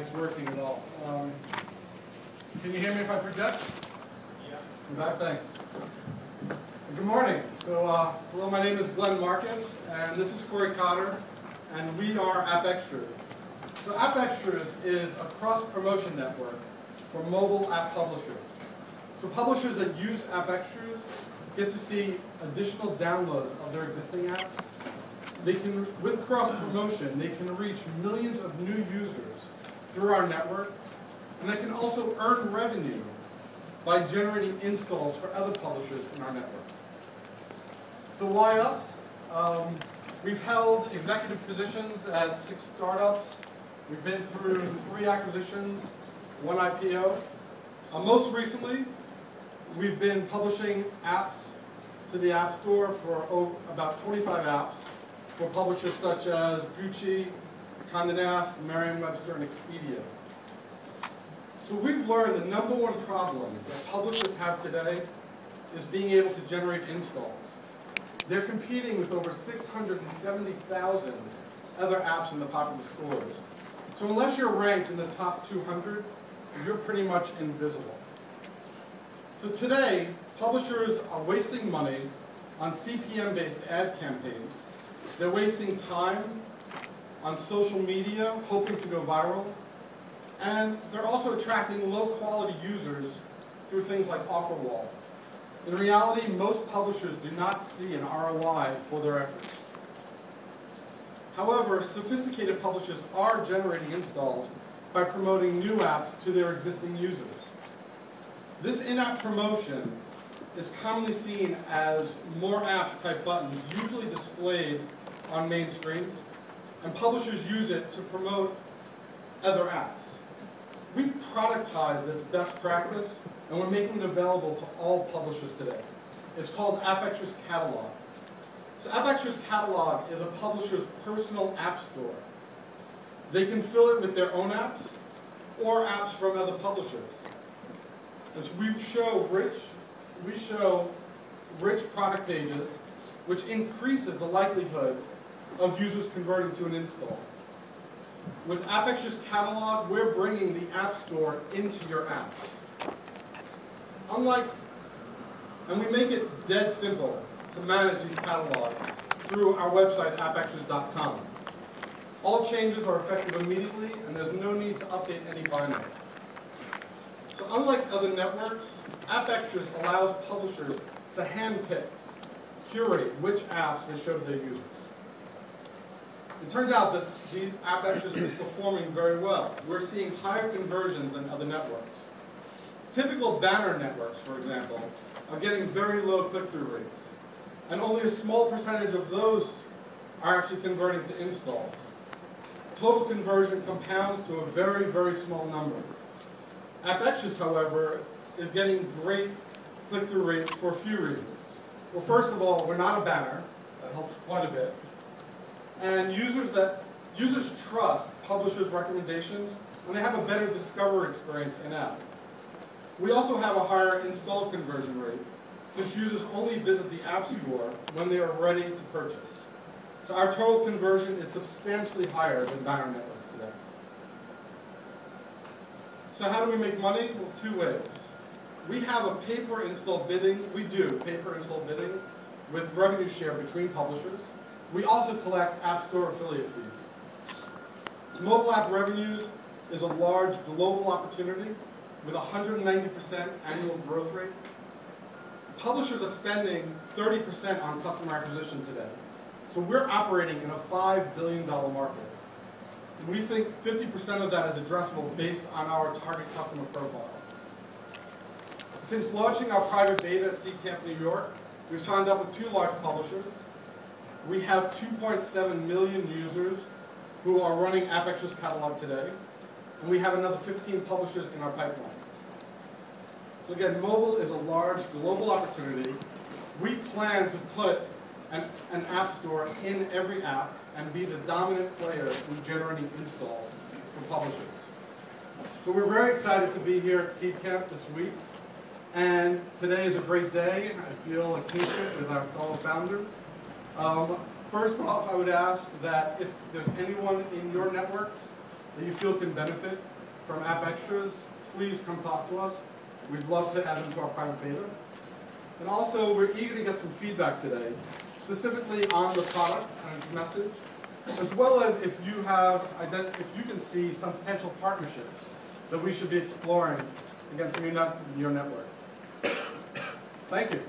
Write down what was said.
mic's working at all. Um, Can you hear me if I project? Yeah. In fact, thanks. Good morning. So, uh, hello, my name is Glenn Marcus, and this is Corey Cotter, and we are App Extras. So App Extras is a cross-promotion network for mobile app publishers. So publishers that use App Extras get to see additional downloads of their existing apps. They can, with cross-promotion, they can reach millions of new users through our network, and they can also earn revenue by generating installs for other publishers in our network. So why us? Um, we've held executive positions at six startups. We've been through three acquisitions, one IPO. Uh, most recently, we've been publishing apps to the App Store for oh, about 25 apps for publishers such as Gucci, Condé Nast, Merriam-Webster, and Expedia. So we've learned the number one problem that publishers have today is being able to generate installs. They're competing with over 670,000 other apps in the popular stores. So unless you're ranked in the top 200, you're pretty much invisible. So today, publishers are wasting money on CPM-based ad campaigns. They're wasting time on social media, hoping to go viral. And they're also attracting low-quality users through things like offer walls. In reality, most publishers do not see an ROI for their efforts. However, sophisticated publishers are generating installs by promoting new apps to their existing users. This in-app promotion is commonly seen as more apps type buttons, usually displayed on main screens, and publishers use it to promote other apps. We've productized this best practice, and we're making it available to all publishers today. It's called AppExtras Catalog. So AppExtras Catalog is a publisher's personal app store. They can fill it with their own apps or apps from other publishers. And so we show rich, we show rich product pages, which increases the likelihood of users converting to an install. With AppExtras Catalog, we're bringing the App Store into your apps. Unlike, and we make it dead simple to manage these catalogs through our website, appextras.com. All changes are effective immediately, and there's no need to update any binaries. So unlike other networks, AppExtras allows publishers to handpick, curate which apps they show to their users. It turns out that the AppExtras is performing very well. We're seeing higher conversions than other networks. Typical banner networks, for example, are getting very low click-through rates. And only a small percentage of those are actually converting to installs. Total conversion compounds to a very, very small number. AppExtras, however, is getting great click-through rates for a few reasons. Well, first of all, we're not a banner. That helps quite a bit. And users that users trust publishers' recommendations, and they have a better discover experience in-app. We also have a higher install conversion rate, since users only visit the App Store when they are ready to purchase. So our total conversion is substantially higher than banner networks today. So how do we make money? Well, two ways. We have a pay-per install bidding, we do pay-per install bidding with revenue share between publishers. We also collect App Store affiliate fees. Mobile app revenues is a large global opportunity with 190% annual growth rate. Publishers are spending 30% on customer acquisition today. So we're operating in a $5 billion market. We think 50% of that is addressable based on our target customer profile. Since launching our private beta at Seedcamp New York, we've signed up with two large publishers. We have 2.7 million users who are running AppExtras catalog today, and we have another 15 publishers in our pipeline. So again, mobile is a large global opportunity. We plan to put an, an app store in every app and be the dominant player in generating install for publishers. So we're very excited to be here at Seedcamp this week. And today is a great day. I feel a kinship with our fellow founders. Um, first off, I would ask that if there's anyone in your network that you feel can benefit from App Extras, please come talk to us. We'd love to add them to our private beta. And also, we're eager to get some feedback today, specifically on the product and its message, as well as if you have, if you can see some potential partnerships that we should be exploring against your network. Thank you.